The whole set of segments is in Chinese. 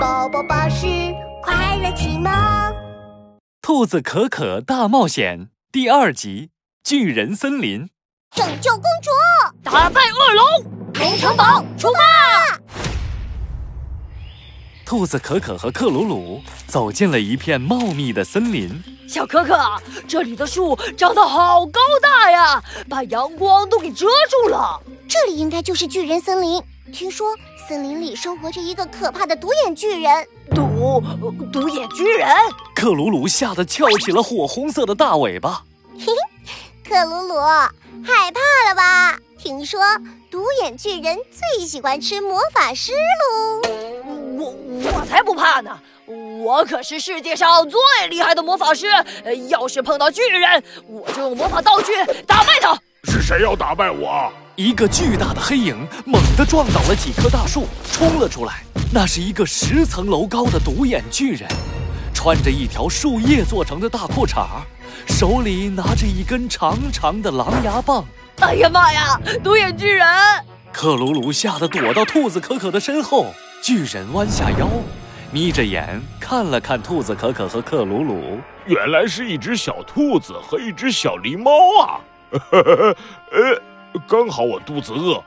宝宝巴士快乐启蒙，《兔子可可大冒险》第二集：巨人森林，拯救公主，打败恶龙，红城堡出发。兔子可可和克鲁鲁走进了一片茂密的森林。小可可，这里的树长得好高大呀，把阳光都给遮住了。这里应该就是巨人森林。听说森林里生活着一个可怕的独眼巨人。独独眼巨人？克鲁鲁吓得翘起了火红色的大尾巴。嘿嘿，克鲁鲁，害怕了吧？听说独眼巨人最喜欢吃魔法师喽。我我才不怕呢！我可是世界上最厉害的魔法师。要是碰到巨人，我就用魔法道具打败他。是谁要打败我？一个巨大的黑影猛地撞倒了几棵大树，冲了出来。那是一个十层楼高的独眼巨人，穿着一条树叶做成的大裤衩，手里拿着一根长长的狼牙棒。哎呀妈呀！独眼巨人！克鲁鲁吓得躲到兔子可可的身后。巨人弯下腰，眯着眼看了看兔子可可和克鲁鲁，原来是一只小兔子和一只小狸猫啊！呃，刚好我肚子饿，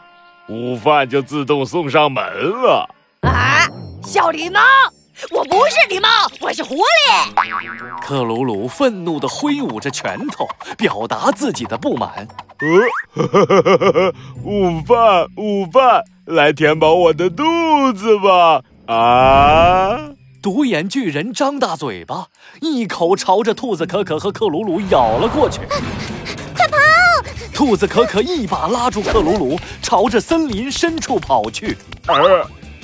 午饭就自动送上门了。啊，小狸猫，我不是狸猫，我是狐狸！克鲁鲁愤怒地挥舞着拳头，表达自己的不满。呃，呵 呵午饭，午饭。来填饱我的肚子吧！啊！独眼巨人张大嘴巴，一口朝着兔子可可和克鲁鲁咬了过去。兔子可可一把拉住克鲁鲁，朝着森林深处跑去。哎，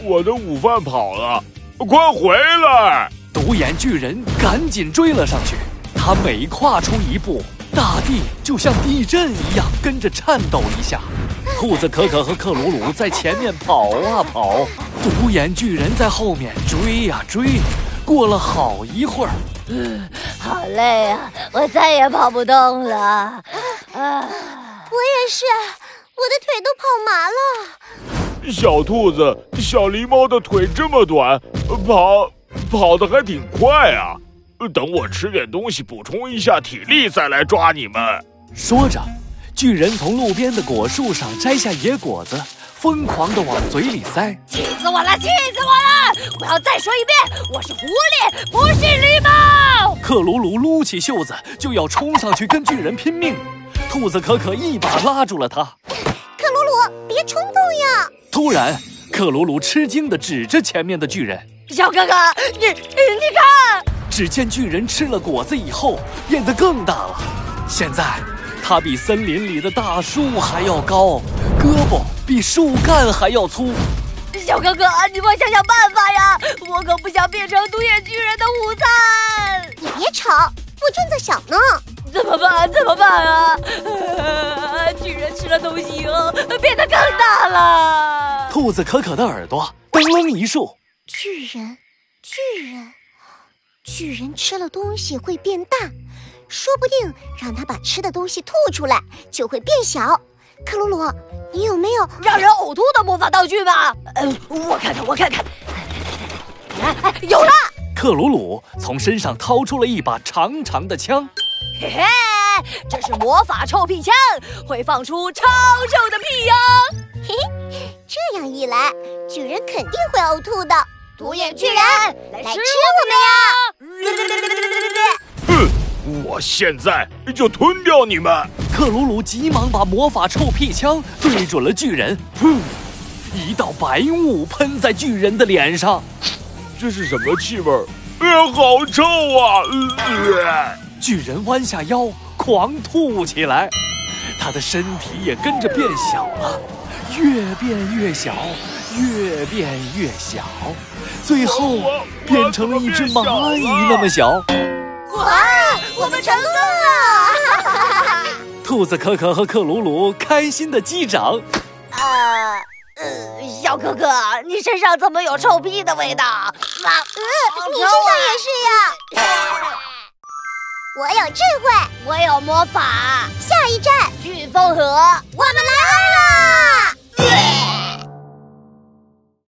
我的午饭跑了，快回来！独眼巨人赶紧追了上去。他每跨出一步，大地就像地震一样跟着颤抖一下。兔子可可和克鲁鲁在前面跑啊跑，独眼巨人在后面追呀追。过了好一会儿，嗯，好累啊，我再也跑不动了。啊，我也是，我的腿都跑麻了。小兔子、小狸猫的腿这么短，跑跑的还挺快啊。等我吃点东西补充一下体力，再来抓你们。说着。巨人从路边的果树上摘下野果子，疯狂地往嘴里塞。气死我了！气死我了！我要再说一遍，我是狐狸，不是狸猫。克鲁鲁撸起袖子就要冲上去跟巨人拼命，兔子可可一把拉住了他。克鲁鲁，别冲动呀！突然，克鲁鲁吃惊地指着前面的巨人：“小哥哥，你你看！”只见巨人吃了果子以后变得更大了，现在。它比森林里的大树还要高，胳膊比树干还要粗。小哥哥，你快想想办法呀！我可不想变成独眼巨人的午餐。你别吵，我正在想呢。怎么办？怎么办啊？巨人吃了东西以后变得更大了。兔子可可的耳朵噔楞一竖。巨人，巨人，巨人吃了东西会变大。说不定让他把吃的东西吐出来，就会变小。克鲁鲁，你有没有让人呕吐的魔法道具吧？呃，我看看，我看看。哎，有了！克鲁鲁从身上掏出了一把长长的枪。嘿嘿，这是魔法臭屁枪，会放出超臭的屁哟。嘿嘿，这样一来，巨人肯定会呕吐的。独眼巨人，来吃我们呀！哼。我现在就吞掉你们！克鲁鲁急忙把魔法臭屁枪对准了巨人，噗！一道白雾喷在巨人的脸上。这是什么气味？哎，好臭啊！巨人弯下腰，狂吐起来，他的身体也跟着变小了，越变越小，越变越小，最后变成了一只蚂蚁那么小。哇！我们成功了！兔子可可和克鲁鲁开心的击掌。呃呃，小可可，你身上怎么有臭屁的味道？啊，嗯，你身上也是呀。我有智慧，我有魔法。下一站，飓风河，我们来了。